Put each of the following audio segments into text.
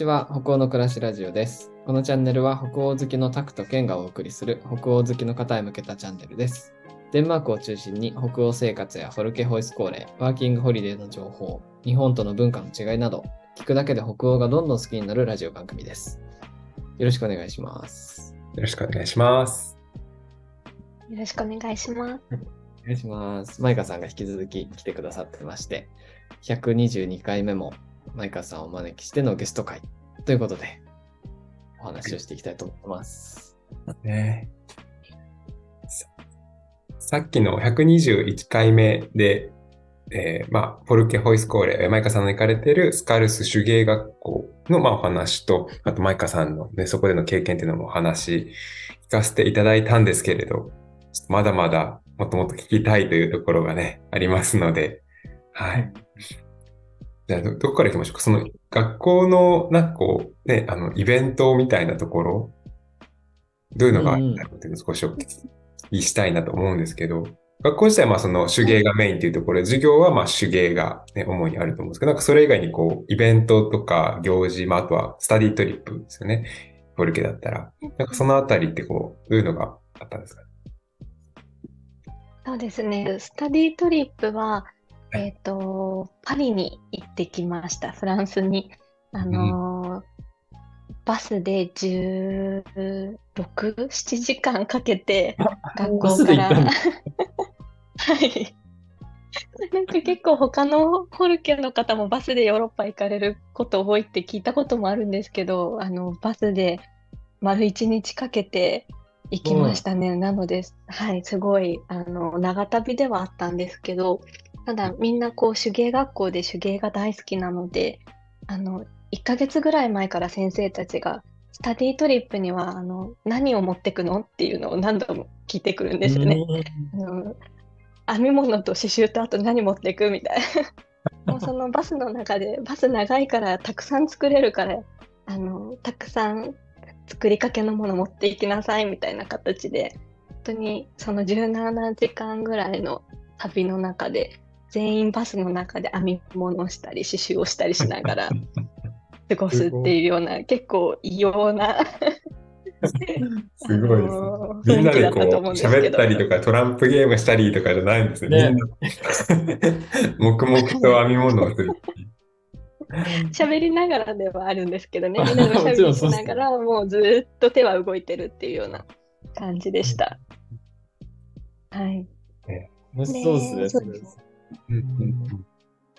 ちは、北欧の暮らしラジオです。このチャンネルは北欧好きのタクとケンがお送りする北欧好きの方へ向けたチャンネルです。デンマークを中心に北欧生活やフォルケホイスコーレ、ワーキングホリデーの情報、日本との文化の違いなど、聞くだけで北欧がどんどん好きになるラジオ番組です。よろしくお願いします。よろしくお願いします。よろしくお願いします。お願いします。マイカさんが引き続き来てくださってまして、122回目もマイカさんをお招きしてのゲスト会ということで、お話をしていきたいと思います。ねささっきの121回目で、えーまあ、ポルケホイスコーレ、マイカさんの行かれてるスカルス手芸学校の、まあ、お話と、あとマイカさんの、ね、そこでの経験っていうのもお話聞かせていただいたんですけれど、まだまだもっともっと聞きたいというところがね、ありますので、はい。じゃあど、どこから行きましょうか？その学校の、なんかこう、ね、あの、イベントみたいなところ、どういうのがあった？のっていうのを少しお聞きしたいなと思うんですけど、学校自体はまあその手芸がメインっていうところで、授業はまあ手芸がね、主にあると思うんですけど、なんかそれ以外にこう、イベントとか行事、まああとはスタディトリップですよね。フォルケだったら。なんかそのあたりってこう、どういうのがあったんですか？そうですね。スタディトリップは、はいえっ、と、パリに行ってきました。フランスに。あのーバスで16、7時間かけて、学バ校から。はい。なんか結構他のホルケの方もバスでヨーロッパ行かれること多いって聞いたこともあるんですけど、あの、バスで丸一日かけて行きましたね。なので、はい、すごい、あの、長旅ではあったんですけど、ただみんなこう手芸学校で手芸が大好きなので、あの、1ヶ月ぐらい前から先生たちが、スタディトリップにはあの何を持ってくのっていうのを何度も聞いてくるんですよね。あの編み物と刺繍とあと何持っていくみたいな。もうそのバスの中で、バス長いからたくさん作れるから、あの、たくさん作りかけのもの持っていきなさいみたいな形で、本当にその17時間ぐらいの旅の中で、全員バスの中で編み物をしたり、刺繍をしたりしながら過ごすっていうような、結構異様なすごいですね。みんなでこう、喋ったりとか、トランプゲームしたりとかじゃないんですね。ねみんな、黙々と編み物をする。喋りながらではあるんですけどね、みんなでおしゃべりしながら、もうずーっと手は動いてるっていうような感じでした。はい。楽しそうですね。うんうん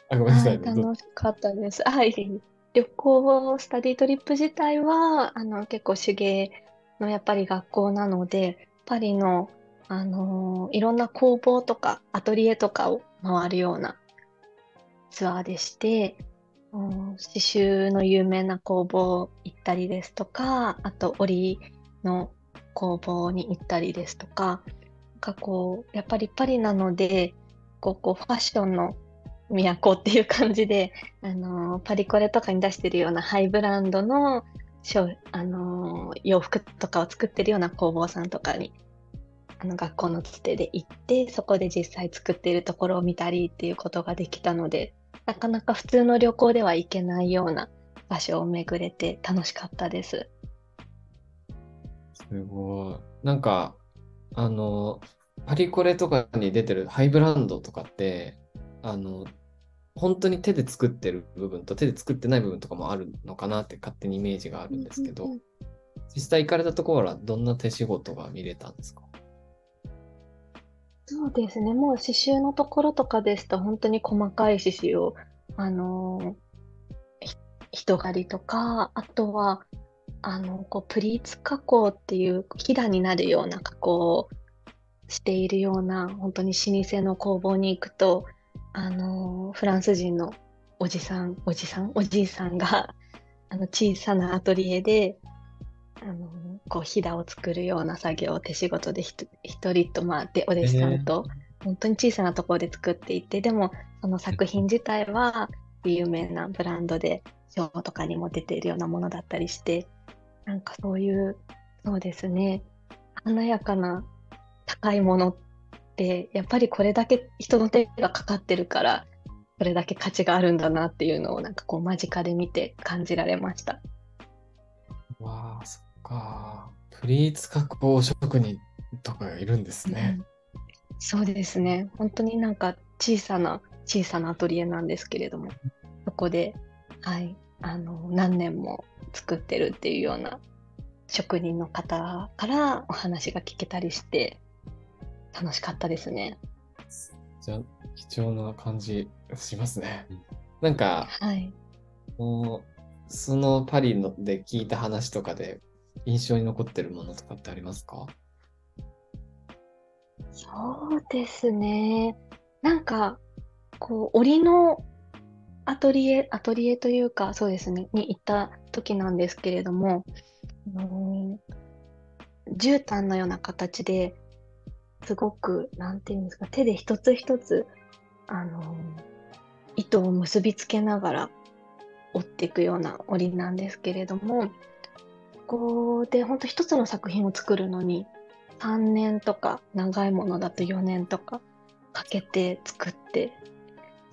あ、ごめんなさ。はい、楽しかったです。はい。旅行、スタディトリップ自体は、あの、結構手芸のやっぱり学校なので、パリの、あのいろんな工房とかアトリエとかを回るようなツアーでして、うん刺繍の有名な工房行ったりですとか、あと織の工房に行ったりですとか、なんかこう、やっぱりパリなので、こう、こうファッションの都っていう感じで、あのパリコレとかに出してるようなハイブランドのあの洋服とかを作ってるような工房さんとかにあの学校のつてで行ってそこで実際作っているところを見たりっていうことができたのでなかなか普通の旅行では行けないような場所を巡れて楽しかったです。すごい。なんか、あの、パリコレとかに出てるハイブランドとかって、あの、本当に手で作ってる部分と手で作ってない部分とかもあるのかなって勝手にイメージがあるんですけど実際行かれたところはどんな手仕事が見れたんですか？そうですね。もう刺繍のところとかですと、本当に細かい刺繍を、あの人狩りとか、あとは、あの、こう、プリーツ加工っていう、ひだになるような加工をしているような、本当に老舗の工房に行くと、あのーフランス人のおじさん、おじさん、おじいさんが、あの、小さなアトリエで、あの、こう、ひだを作るような作業を手仕事で一人と、まあ、で、お弟子さんと、本当に小さなところで作っていて、でも、その作品自体は、有名なブランドで、賞とかにも出ているようなものだったりして、なんかそういう、そうですね、華やかな高いものって、やっぱりこれだけ人の手がかかってるから、それだけ価値があるんだなっていうのをなんかこう間近で見て感じられました。わあ、そっか。プリーツ加工職人とかがいるんですね。うんそうですね。本当になんか小さな小さなアトリエなんですけれども、そこで、はい、あの、何年も作ってるっていうような職人の方からお話が聞けたりして、楽しかったですね。じゃあ、貴重な感じしますねうん。なんか、はい。もうそのパリので聞いた話とかで印象に残ってるものとかってありますか？そうですね。なんか、こう、織のアトリエ、アトリエというか、そうですね、に行った時なんですけれども、あの絨毯のような形で、すごく、なんていうんですか、手で一つ一つ、あの糸を結びつけながら織っていくような織なんですけれども、ここで本当一つの作品を作るのに、3年とか、長いものだと4年とかかけて作って、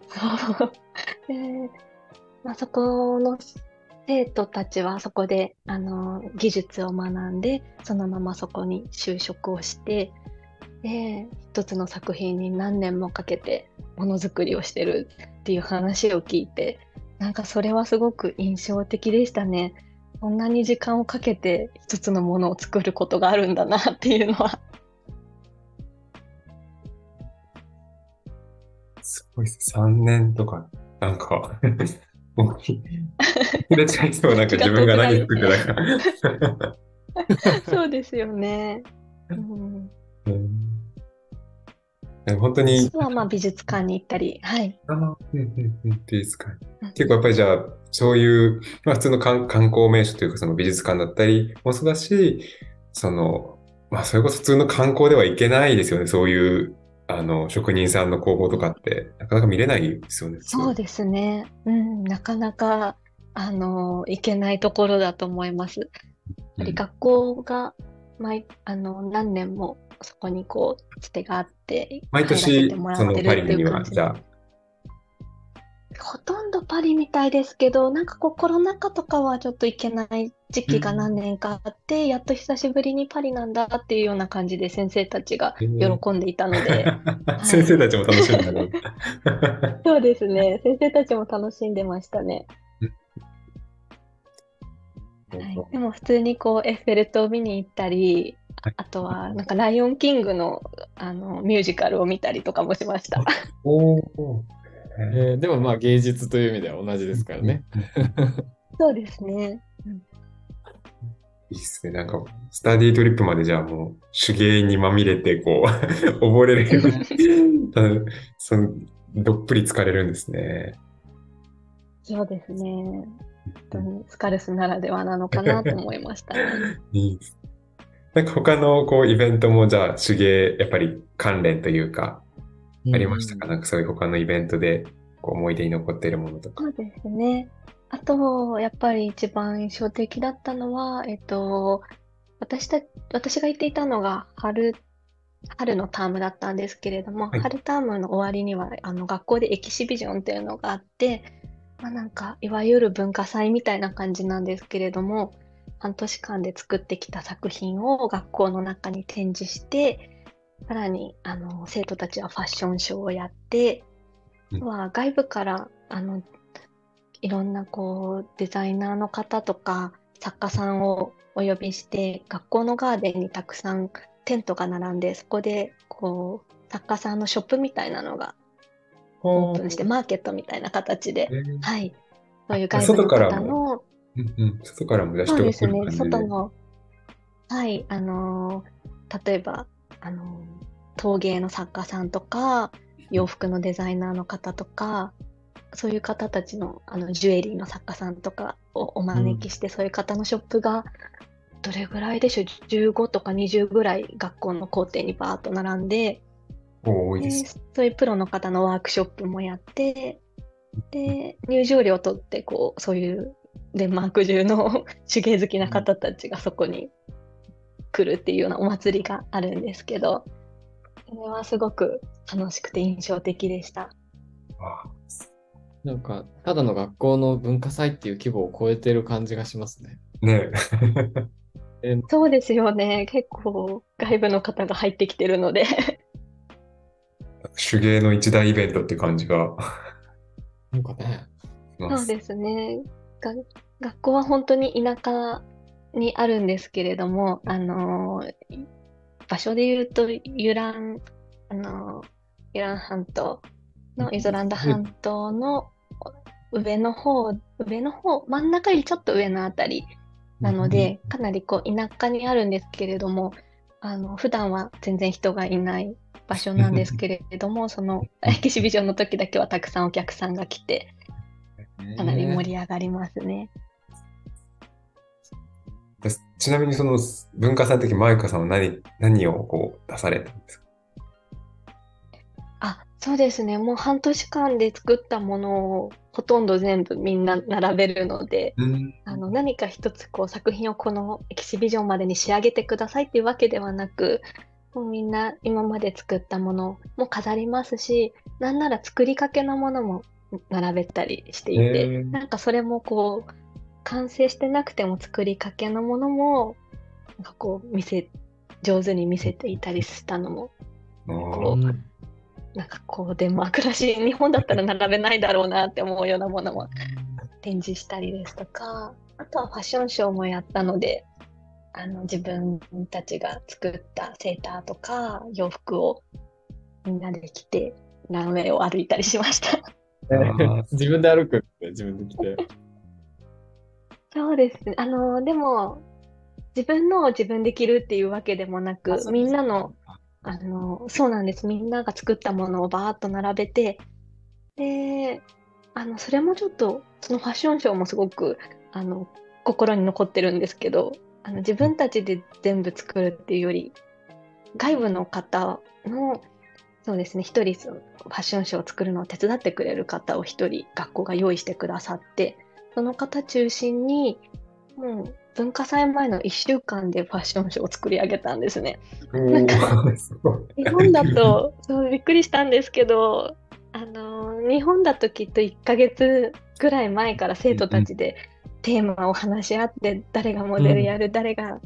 そう。で、まあ、そこの生徒たちはそこで、あの、技術を学んで、そのままそこに就職をして、で、一つの作品に何年もかけてものづくりをしてるっていう話を聞いて、なんかそれはすごく印象的でしたね。こんなに時間をかけて一つのものを作ることがあるんだなっていうのは。すごいです。3年とか、なんか、もう、触れちゃいそう、なんか自分が何作ってたか。そうですよね。うん、うんでも本当にあ、とはまあ美術館に行ったり、はい。あーうんうんうんっていいですか。うん結構やっぱりじゃあ、そういう、まあ普通の観観光名所というかその美術館だったりもそうだし、その、まあそれこそ普通の観光では行けないですよね。そういう、あの、職人さんの工房とかって、なかなか見れないですよね。そうですね。うん、なかなか、あの、行けないところだと思います。やっぱり学校が毎、あの、何年もそこにこう、つてがあって、毎年ても、らそのパリには、じ。じゃあ、ほとんどパリみたいですけど、なんかこうコロナ禍とかはちょっと行けない時期が何年かあって、やっと久しぶりにパリなんだっていうような感じで先生たちが喜んでいたので、先生たちも楽しみだね。そうですね、先生たちも楽しんでましたね。はい、でも普通にこうエッフェル塔を見に行ったり、はいあとはなんかライオンキングのあのミュージカルを見たりとかもしました。おーえーでもまあ芸術という意味では同じですからね。そうですね。いいっすね。なんか、スタディトリップまでじゃあもう手芸にまみれて、こう、溺れるようにその、どっぷり疲れるんですね。そうですね。本当にスカルスならではなのかなと思いましたね。いいです。なんか他のこうイベントもじゃあ手芸、やっぱり関連というか、ありましたか、なんかそういう他のイベントでこう思い出に残っているものとか。そうですね。あと、やっぱり一番印象的だったのは、えっと、私た、私が行っていたのが春、春のタームだったんですけれども、はい春タームの終わりには、あの、学校でエキシビジョンっていうのがあって、まあなんか、いわゆる文化祭みたいな感じなんですけれども、半年間で作ってきた作品を学校の中に展示して、さらに、あの、生徒たちはファッションショーをやって、うん。は外部から、あの、いろんなこうデザイナーの方とか作家さんをお呼びして学校のガーデンにたくさんテントが並んでそこでこう作家さんのショップみたいなのがオープンしてマーケットみたいな形で、えー。はい、そういう外部の方のうんうん、外からもじゃあそうですね。外のはいあのー例えばあのー陶芸の作家さんとか洋服のデザイナーの方とかそういう方たちのあのジュエリーの作家さんとかをお招きして、そういう方のショップがどれぐらいでしょう？15とか20ぐらい学校の校庭にバーッと並んでお多いです。でそういうプロの方のワークショップもやってで入場料を取ってこうそういうデンマーク中の 手芸好きな方たちがそこに来るっていうようなお祭りがあるんですけどそれはすごく楽しくて印象的でした。あなんか、ただの学校の文化祭っていう規模を超えてる感じがしますね。ね。そうですよね。結構外部の方が入ってきてるので。手芸の一大イベントって感じが。なんかね。そうですね。が学校は本当に田舎にあるんですけれども、あのー場所で言うと、ユラン、あのーユラン半島のイゾランド半島の上の方、上の方、真ん中よりちょっと上のあたりなので、かなりこう田舎にあるんですけれども、あの、普段は全然人がいない場所なんですけれども、そのエキシビジョンの時だけはたくさんお客さんが来て、かなり盛り上がりますね。私ちなみにその文化祭の時、マイカさんは何、何をこう出されたんですか？あ、そうですね。もう半年間で作ったものをほとんど全部みんな並べるので、うん。あの何か一つこう作品をこのエキシビジョンまでに仕上げてくださいっていうわけではなく、もうみんな今まで作ったものも飾りますし、なんなら作りかけのものも並べたりしていて、へーなんかそれもこう、完成してなくても作りかけのものも、なんかこう見せ、上手に見せていたりしたのも、あこーうんなんかこうデンマークらしい、日本だったら並べないだろうなって思うようなものも展示したりですとか、あとはファッションショーもやったので、あの自分たちが作ったセーターとか洋服をみんなで着てランウェイを歩いたりしました。ー 自分で歩くって自分で来て。そうですね。あの、でも、自分のを自分で着るっていうわけでもなく、みんなの、あの、そうなんです。みんなが作ったものをバーッと並べて、で、あの、それもちょっと、そのファッションショーもすごく、あの、心に残ってるんですけど、あの、自分たちで全部作るっていうより、外部の方の、そうですね、一人ファッションショーを作るのを手伝ってくれる方を一人学校が用意してくださって、その方中心に、もう文化祭前の1週間でファッションショーを作り上げたんですね。なんか日本だと、そうびっくりしたんですけど、あの、日本だときっと1ヶ月ぐらい前から生徒たちでテーマを話し合って、誰がモデルやる、誰が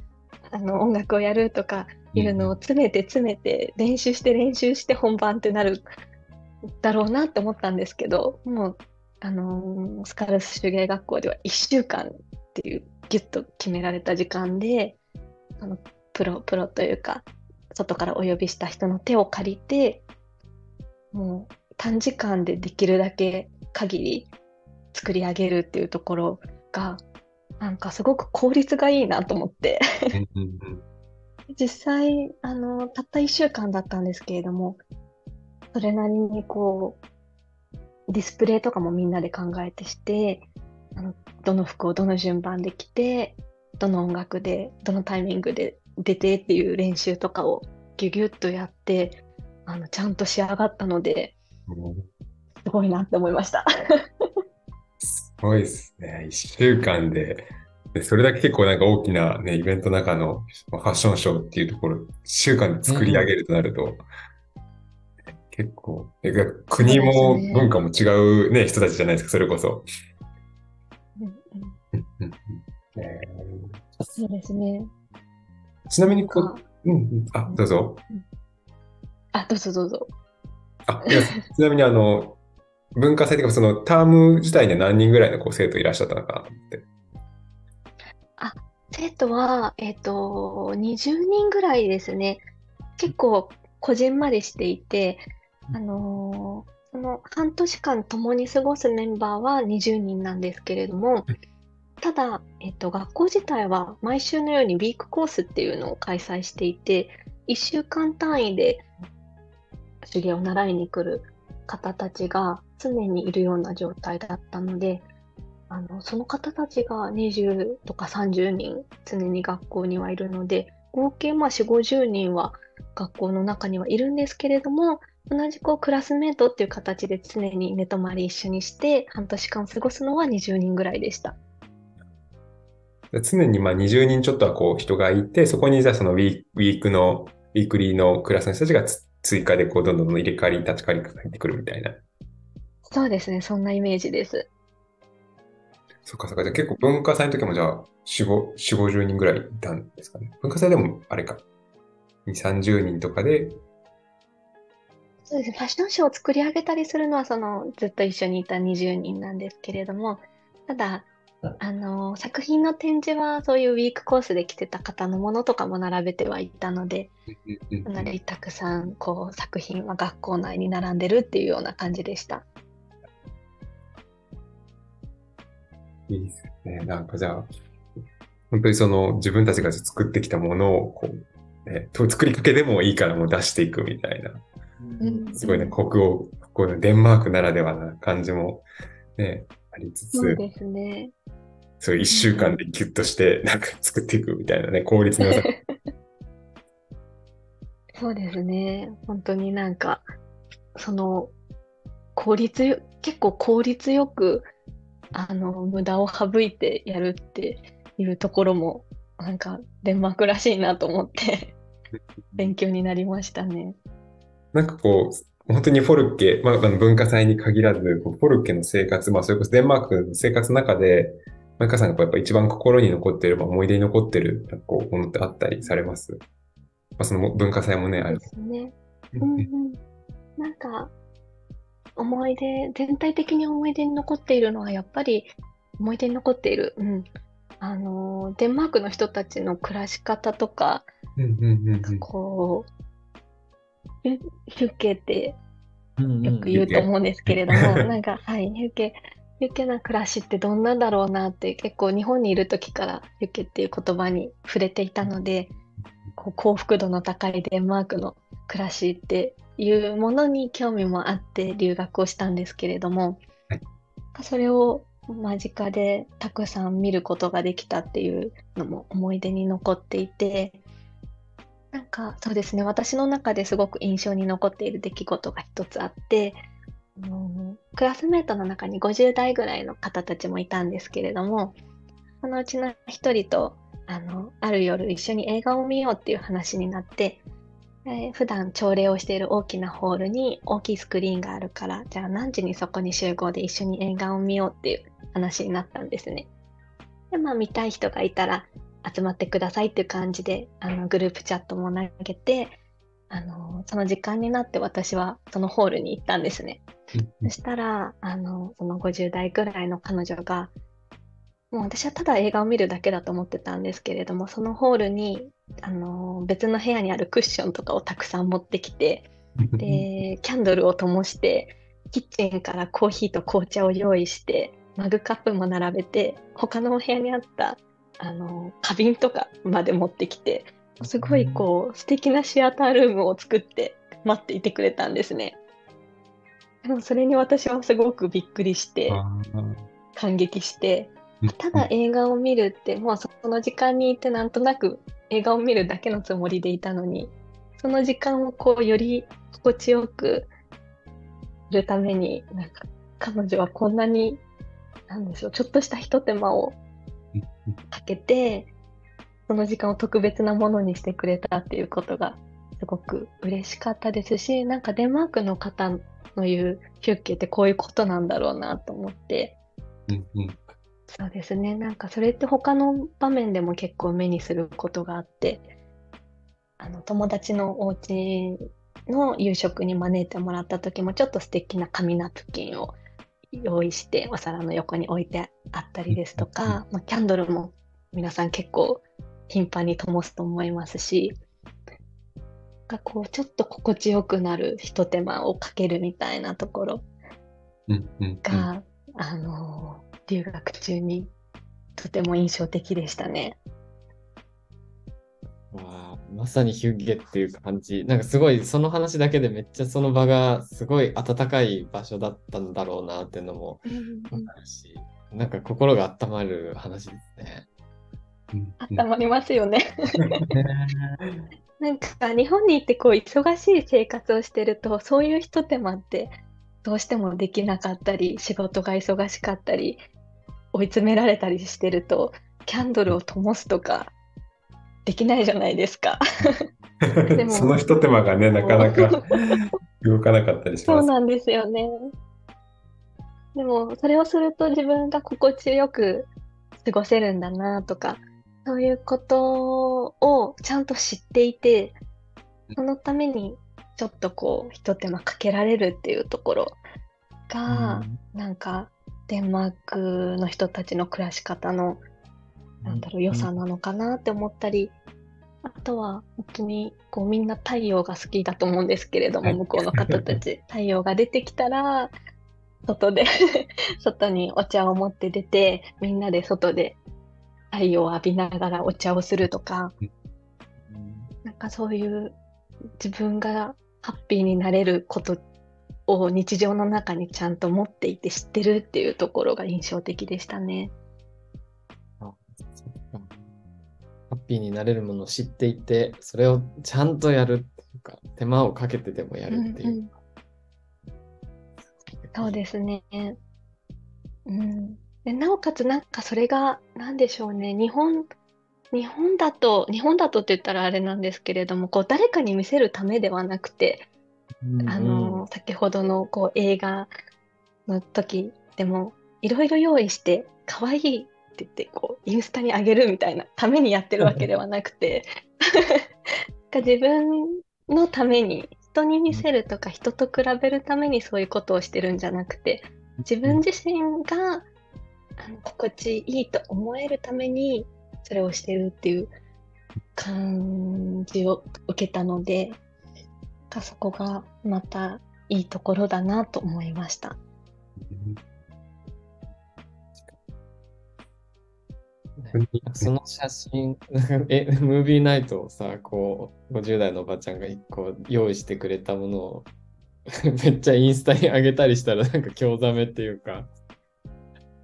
あの音楽をやるとかいうのを詰めて詰めて、練習して練習して本番ってなるだろうなって思ったんですけど、もう、あのースカルス手芸学校では1週間っていうギュッと決められた時間で、あのプロ、プロというか、外からお呼びした人の手を借りて、もう短時間でできるだけ限り作り上げるっていうところが、なんかすごく効率がいいなと思って、実際、あの、たった1週間だったんですけれども、それなりにこう、ディスプレイとかもみんなで考えてして、あのどの服をどの順番で着て、どの音楽で、どのタイミングで出てっていう練習とかをギュギュッとやって、あの、ちゃんと仕上がったので、すごいなって思いました。すごいですね。一週間で、でそれだけ結構なんか大きなね、イベントの中のファッションショーっていうところ、一週間で作り上げるとなると、結構、え国も文化も違うね、人たちじゃないですか、それこそ。そうですね。ーちなみにこかう、うんうん、あ、どうぞ。あ、どうぞどうぞ。あ、いやちなみにあの、文化祭というか、そのターム自体には何人ぐらいのこう生徒いらっしゃったのかなって。生徒は、えっと、20人ぐらいですね。結構、こじんまりしていて、あのーその半年間共に過ごすメンバーは20人なんですけれども、ただ、えっと、学校自体は毎週のようにウィークコースっていうのを開催していて、1週間単位で手芸を習いに来る方たちが常にいるような状態だったので、あの、その方たちが20とか30人常に学校にはいるので、合計まあ4、50人は学校の中にはいるんですけれども、同じこうクラスメートっていう形で常に寝泊まり一緒にして半年間過ごすのは20人ぐらいでした。常にまあ20人ちょっとはこう人がいて、そこにじゃあそのウィーウィークの、ウィークリーのクラスの人たちがつ追加でこうどんどんどんどん入れ替わり、立ち替わりが入ってくるみたいな。そうですね、そんなイメージです。そっかそっか。じゃあ結構文化祭の時もじゃあ、4、5、4、50人ぐらいいたんですかね。文化祭でもあれか。2、30人とかで、そうですね、ファッションショーを作り上げたりするのは、その、ずっと一緒にいた20人なんですけれども、ただ、あの、作品の展示は、そういうウィークコースで来てた方のものとかも並べてはいたので、かなりたくさん、こう、作品は学校内に並んでるっていうような感じでした。いいですね。なんかじゃあ、本当にその自分たちが作ってきたものを、こう、ね、と作りかけでもいいからもう出していくみたいな。うんすごいね、北欧、こうデンマークならではな感じも、ね、ありつつ、そうですね。そう一週間でギュッとして、なんか作っていくみたいなね、効率の良さ。そうですね。本当になんか、その、効率よ、結構効率よく、あの、無駄を省いてやるっていうところも、なんか、デンマークらしいなと思って、勉強になりましたね。なんかこう、本当にフォルケ、まあ、文化祭に限らず、フォルケの生活、まあ、それこそデンマークの生活の中で、マイカさんがやっぱ一番心に残ってる、まあ、思い出に残ってる、なんかこう、ものってあったりされます？まあ、その文化祭もね、ある。ですね。うんうん。なんか、思い出、全体的に思い出に残っているのは、やっぱり、思い出に残っている、うん。あの、デンマークの人たちの暮らし方とか、うんうんうんうん。こう、ヒュッケってうんよく言うと思うんですけれども、なんか、はい、ヒュッケ、ヒュッケな暮らしってどんなんだろうなって、結構日本にいる時からヒュッケっていう言葉に触れていたので、こう幸福度の高いデンマークの暮らしっていうものに興味もあって留学をしたんですけれども、はい。それを間近でたくさん見ることができたっていうのも思い出に残っていて、なんかそうですね、私の中ですごく印象に残っている出来事が一つあって、あのクラスメートの中に50代ぐらいの方たちもいたんですけれども、そのうちの一人とあのある夜一緒に映画を見ようっていう話になって、えー普段朝礼をしている大きなホールに大きいスクリーンがあるから、じゃあ何時にそこに集合で一緒に映画を見ようっていう話になったんですね。で、まあ見たい人がいたら集まってくださいっていう感じで、あのグループチャットも投げて、あの、その時間になって私はそのホールに行ったんですね。そしたら、あの、その50代ぐらいの彼女が、もう私はただ映画を見るだけだと思ってたんですけれども、そのホールに、あの、別の部屋にあるクッションとかをたくさん持ってきて、で、キャンドルを灯して、キッチンからコーヒーと紅茶を用意して、マグカップも並べて、他のお部屋にあった、あの、花瓶とかまで持ってきて、すごいこう、素敵なシアタールームを作って待っていてくれたんですね。でもそれに私はすごくびっくりして、感激して、ただ映画を見るって、もうその時間にいてなんとなく映画を見るだけのつもりでいたのに、その時間をこうより心地よくするために、なんか彼女はこんなに、なんでしょう、ちょっとしたひと手間をかけて、その時間を特別なものにしてくれたっていうことがすごく嬉しかったですし、なんかデンマークの方の言うヒュッケってこういうことなんだろうなと思って、うんうんそうですね。なんかそれって他の場面でも結構目にすることがあって、あの友達のお家の夕食に招いてもらった時もちょっと素敵な紙ナプキンを用意してお皿の横に置いてあったりですとか、まあ、キャンドルも皆さん結構頻繁に灯すと思いますし、なんかこうちょっと心地よくなるひと手間をかけるみたいなところうんうんうんが、あの留学中にとても印象的でしたね。わあまさにヒュッゲっていう感じ。なんかすごいその話だけでめっちゃその場がすごい温かい場所だったんだろうなっていうのもわかるし、なんか心が温まる話ですね。うん温まりますよね。なんか日本に行ってこう忙しい生活をしてるとそういうひと手間ってどうしてもできなかったり仕事が忙しかったり追い詰められたりしてるとキャンドルを灯すとかできないじゃないですか。でもその一手間がね、なかなか動かなかったりします。そうなんですよね。でも、それをすると自分が心地よく過ごせるんだなとか、そういうことをちゃんと知っていて、そのためにちょっとこう、一手間かけられるっていうところが、なんか、デンマークの人たちの暮らし方の、なんだろう、良さなのかなって思ったり、あとは、本当に、こう、みんな太陽が好きだと思うんですけれども、はい。向こうの方たち、太陽が出てきたら、外で、外にお茶を持って出て、みんなで外で太陽を浴びながらお茶をするとか、なんかそういう自分がハッピーになれることを日常の中にちゃんと持っていて知ってるっていうところが印象的でしたね。ハッピーになれるものを知っていて、それをちゃんとやるっていうか、手間をかけてでもやるっていう。うんうんそうですね。うん。で、なおかつなんかそれが、なんでしょうね。日本、日本だと、日本だとって言ったらあれなんですけれども、こう誰かに見せるためではなくて、あの、先ほどのこう映画の時でも、いろいろ用意して、可愛いって言って、こう、インスタに上げるみたいなためにやってるわけではなくて、自分のために、人に見せるとか、人と比べるためにそういうことをしてるんじゃなくて、自分自身があの心地いいと思えるために、それをしてるっていう感じを受けたので、かそこがまたいいところだなと思いました。ねその写真、え、ムービーナイトをさ、こう、50代のおばちゃんがこう用意してくれたものを めっちゃインスタに上げたりしたら、なんか興ざめっていうか、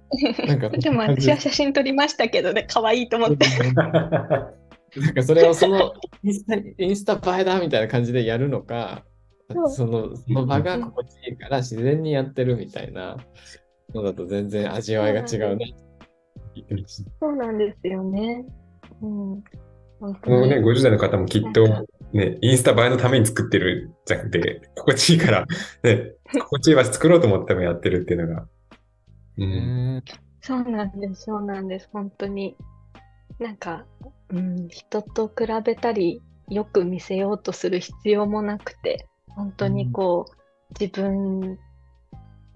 か、でも私は写真撮りましたけどね、可愛いと思って。なんかそれをそのインスタにインスタ映えだみたいな感じでやるのか、そうそのその場が心地いいから自然にやってるみたいなのだと全然味わいが違うね。そうなんですよね。うん。ね、に。50代の方もきっと、ね、インスタ映えのために作ってるんじゃなくて、心地いいから、ね、心地いい場所作ろうと思ってもやってるっていうのが。うん。そうなんです、そうなんです、本当に。なんか、うん、人と比べたり、よく見せようとする必要もなくて、本当にこう、自分、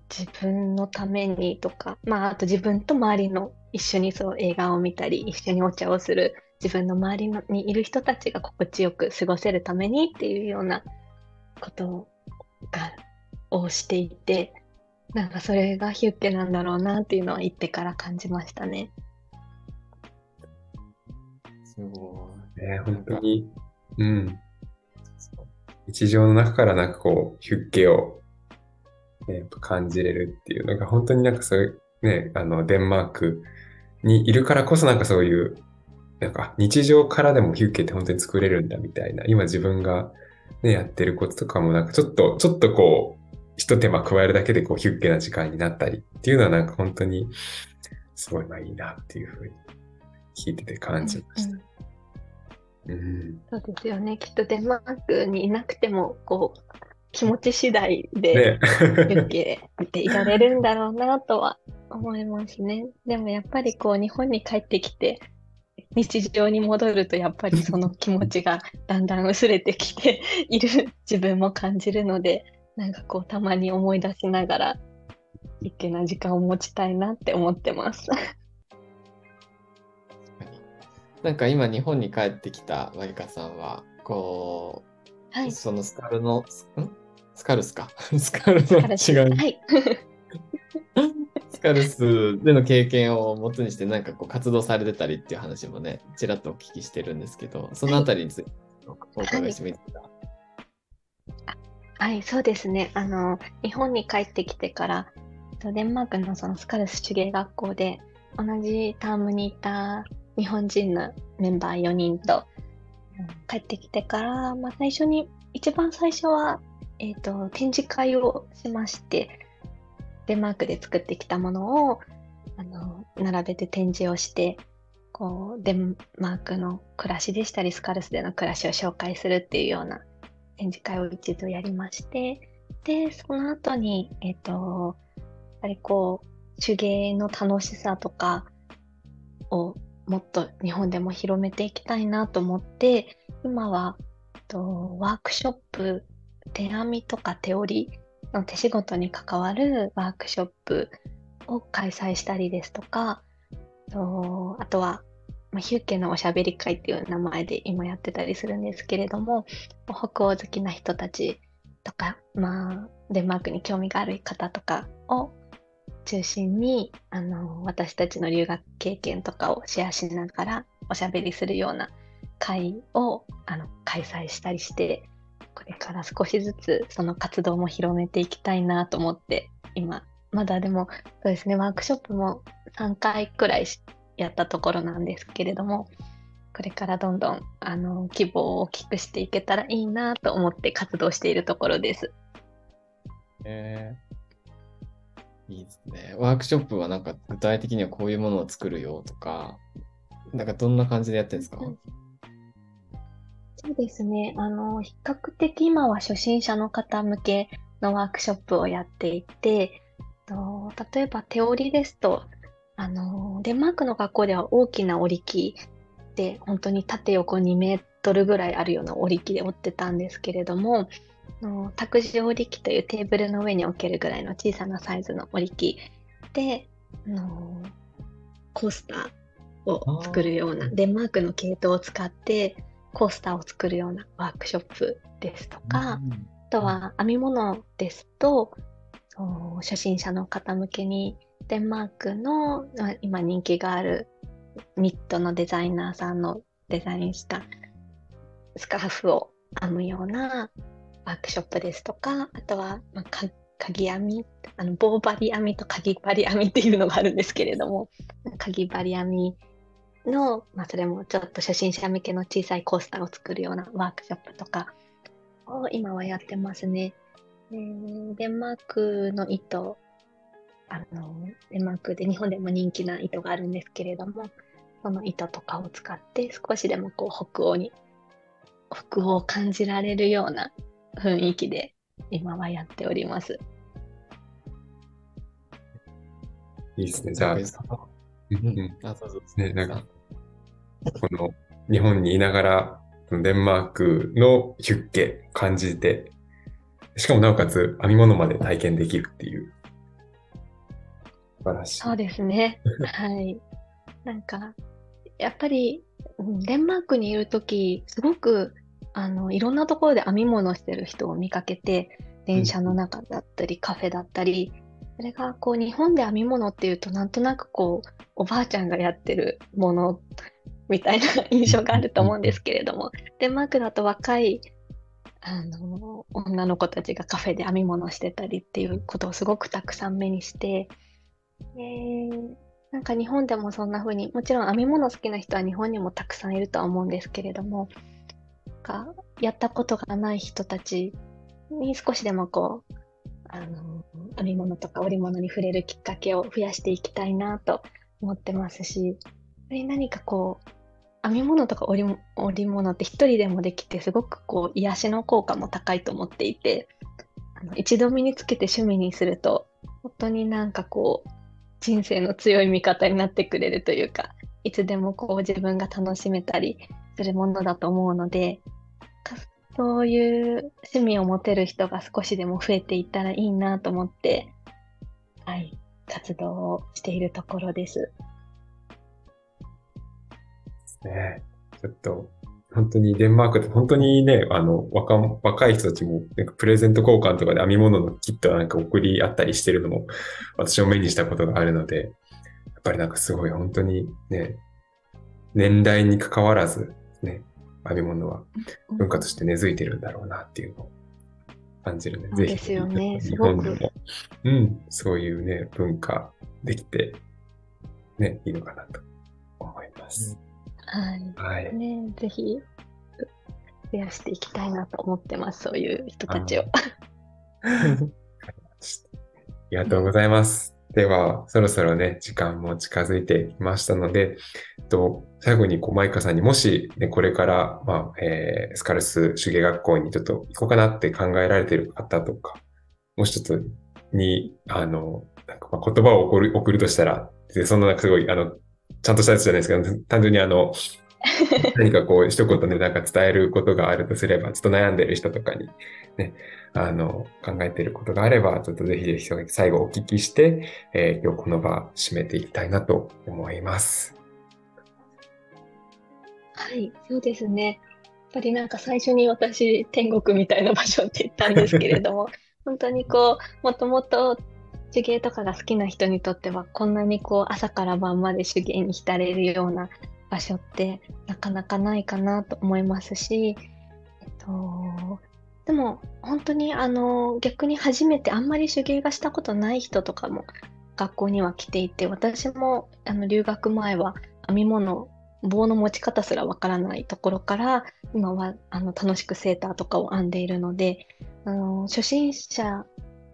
自分のためにとか、まあ、あと自分と周りの一緒にそう映画を見たり、一緒にお茶をする、自分の周りのにいる人たちが心地よく過ごせるためにっていうようなことが、をしていて、なんかそれがヒュッケなんだろうなっていうのは言ってから感じましたね。すごね、本当に、うん。日常の中からなんかこう、ヒュッケを、ね、やっぱ感じれるっていうのが、本当になんかそういう、ね、あの、デンマークにいるからこそなんかそういう、なんか日常からでもヒュッケって本当に作れるんだみたいな、今自分がね、やってることとかもなんかちょっと、ちょっとこう、一手間加えるだけでこう、ヒュッケな時間になったりっていうのはなんか本当に、すごいまあいいなっていうふうに聞いてて感じました。うんうん。そうですよね。きっとデンマークにいなくても、こう、気持ち次第でね。ヒュッケでいられるんだろうなとは思いますね。でもやっぱりこう、日本に帰ってきて、日常に戻るとやっぱりその気持ちがだんだん薄れてきて いる自分も感じるので、なんかこうたまに思い出しながら、一気な時間を持ちたいなって思ってます。なんか今日本に帰ってきたマリカさんは、こう、はい。そのスカルの、ん？スカルスか？スカルの違う。はい。スカルスでの経験をもとにして、なんかこう活動されてたりっていう話もね、ちらっとお聞きしてるんですけど、そのあたりについてお伺いしてもいいですか？はい、そうですね。あの、日本に帰ってきてから、えっとデンマークのそのスカルス手芸学校で、同じタームにいた日本人のメンバー4人と、帰ってきてから、まあ、最初に、一番最初は、えっと、展示会をしまして、デンマークで作ってきたものを、あの、並べて展示をして、こう、デンマークの暮らしでしたり、スカルスでの暮らしを紹介するっていうような展示会を一度やりまして、で、その後に、えっ、とやっ、ぱりこう、手芸の楽しさとかをもっと日本でも広めていきたいなと思って、今はとワークショップ、手編みとか手織りの手仕事に関わるワークショップを開催したりですとか、とあとは、まあ、ヒューケのおしゃべり会っていう名前で今やってたりするんですけれども、北欧好きな人たちとか、まあ、デンマークに興味がある方とかを中心に、あの、私たちの留学経験とかをシェアしながらおしゃべりするような会をあの開催したりして、これから少しずつその活動も広めていきたいなと思って今まだでもそうですねワークショップも3回くらいやったところなんですけれどもこれからどんどんあの希望を大きくしていけたらいいなと思って活動しているところです。え、いいですね。ワークショップはなんか具体的にはこういうものを作るよとか、なんかどんな感じでやってるんですか、うんそうですね。あの、比較的今は初心者の方向けのワークショップをやっていて、と例えば手織りですと、あの、デンマークの学校では大きな織り機で、本当に縦横2メートルぐらいあるような織り機で織ってたんですけれども、の託児織り機というテーブルの上に置けるぐらいの小さなサイズの織り機。で、のコースターを作るようなデンマークの系統を使ってコースターを作るようなワークショップですとか、うん、あとは編み物ですと初心者の方向けにデンマークの今人気があるニットのデザイナーさんのデザインしたスカーフを編むようなワークショップですとかあとは、まあ、鍵編みあの棒針編みと鍵針編みっていうのがあるんですけれども鍵針編みの、まあ、それもちょっと初心者向けの小さいコースターを作るようなワークショップとかを今はやってますね。デンマークの糸、あの、デンマークで日本でも人気な糸があるんですけれども、その糸とかを使って少しでもこう北欧に、北欧を感じられるような雰囲気で今はやっております。いいですね。じゃあ、うん、あ、そうそうですね。なんか、この日本にいながら、デンマークのヒュッケ感じて、しかもなおかつ編み物まで体験できるっていう。素晴らしい。そうですね。はい。なんか、やっぱり、デンマークにいるとき、すごく、あの、いろんなところで編み物してる人を見かけて、電車の中だったり、カフェだったり、それがこう日本で編み物っていうとなんとなくこうおばあちゃんがやってるものみたいな印象があると思うんですけれどもデンマークだと若いあの女の子たちがカフェで編み物してたりっていうことをすごくたくさん目にして、えー、なんか日本でもそんな風にもちろん編み物好きな人は日本にもたくさんいるとは思うんですけれどもかやったことがない人たちに少しでもこうあの編み物とか織物に触れるきっかけを増やしていきたいなと思ってますし何かこう編み物とか織織物って一人でもできてすごくこう癒しの効果も高いと思っていてあの一度身につけて趣味にすると本当になんかこう人生の強い味方になってくれるというかいつでもこう自分が楽しめたりするものだと思うのでそういう趣味を持てる人が少しでも増えていったらいいなと思って、はい、活動をしているところです。ねちょっと、本当にデンマークって本当にね、あの、若若い人たちも、なんかプレゼント交換とかで編み物のキットなんか送り合ったりしてるのも、私も目にしたことがあるので、やっぱりなんかすごい本当にね、年代に関わらず、編み物は文化として根付いてるんだろうなっていうのを感じるね。ぜひ、ですよね、日本でも、うん、そういうね、文化できて、ね、いいのかなと思います。はい。はい。ね、ぜひ、増やしていきたいなと思ってます、そういう人たちを。あ りがとうございます。では、そろそろね、時間も近づいてきましたので、と最後にこうマイカさんにもし、ね、これから、まあえー、スカルス手芸学校にちょっと行こうかなって考えられている方とか、もう一つに、あの、なんかまあ言葉を送る送るとしたら、でそんななんかすごい、あの、ちゃんとしたやつじゃないですけど、単純にあの、何かこう、一言ね、なんか伝えることがあるとすれば、ちょっと悩んでる人とかに、ね、あの、考えてることがあれば、ちょっとぜひぜひ最後お聞きして、えー、今日この場締めていきたいなと思います。はい、そうですね。やっぱりなんか最初に私、天国みたいな場所って言ったんですけれども、本当にこう、もともと手芸とかが好きな人にとっては、こんなにこう、朝から晩まで手芸に浸れるような場所ってなかなかないかなと思いますし、えっと、でも本当にあの逆に初めてあんまり手芸がしたことない人とかも学校には来ていて私もあの留学前は編み物棒の持ち方すらわからないところから今はあの楽しくセーターとかを編んでいるのであの初心者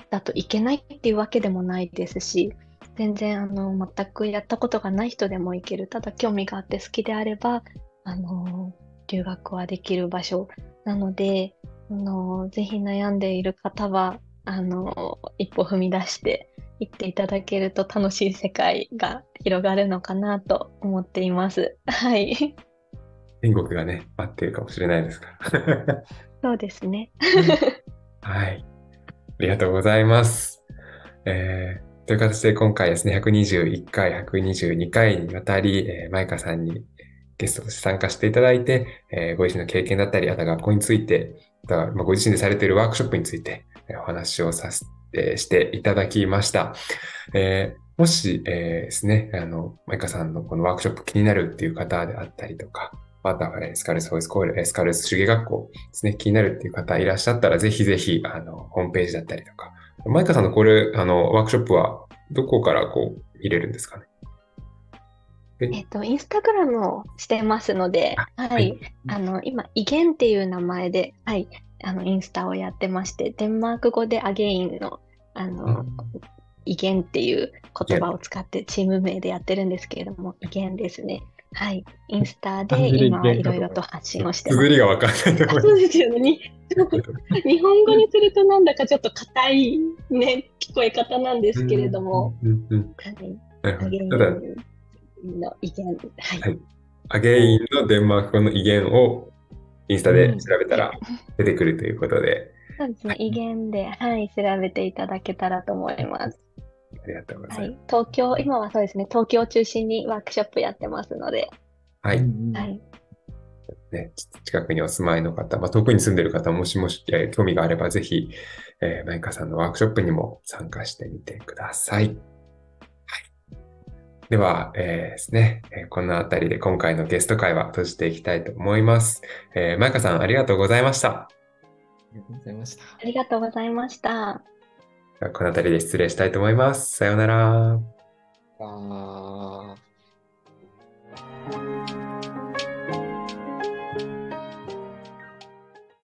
だといけないっていうわけでもないですし全然あの全くやったことがない人でも行けるただ興味があって好きであればあの留学はできる場所なのであのぜひ悩んでいる方はあの一歩踏み出して行っていただけると楽しい世界が広がるのかなと思っています。はい。天国がね、待ってるかもしれないですから。そうですね。はい。ありがとうございます。えーという形で今回ですね、121回、122回にわたり、えー、マイカさんにゲストとして参加していただいて、えー、ご自身の経験だったり、あと学校について、まあ、ご自身でされているワークショップについて、お話をさせて、していただきました。えー、もし、えー、ですね、あの、マイカさんのこのワークショップ気になるっていう方であったりとか、また、えスカルスホイスコール、スカルス手芸学校ですね、気になるっていう方いらっしゃったら、ぜひぜひ、あの、ホームページだったりとか、マイカさんのこれ、あの、ワークショップはどこからこう見れるんですかね？えっと、インスタグラムをしてますので、はい、はい、あの、今、威厳っていう名前で、はい、あの、インスタをやってまして、デンマーク語でアゲインの、あの、うん、威厳っていう言葉を使ってチーム名でやってるんですけれども、威厳ですね。はい。インスタで今いろいろと発信をしてます。りがわかんないとそうですよね。日本語にするとなんだかちょっと硬いね、聞こえ方なんですけれども。はい。アゲインの威厳。はい。アゲインのデンマーク語の威厳をインスタで調べたら出てくるということで。そうですね。威厳で、はい、調べていただけたらと思います。ありがとうございます。はい、東京、今はそうですね、東京を中心にワークショップやってますので。はい。はい。ね、近くにお住まいの方、まあ、遠くに住んでる方もしもし、えー、興味があれば、ぜひ、えー、マイカさんのワークショップにも参加してみてください。では、えー、ですね、えこのあたりで今回のゲスト会は閉じていきたいと思います。えー、まゆかさん、ありがとうございました。ありがとうございました。ありがとうございました。このあたりで失礼したいと思います。さようなら。あ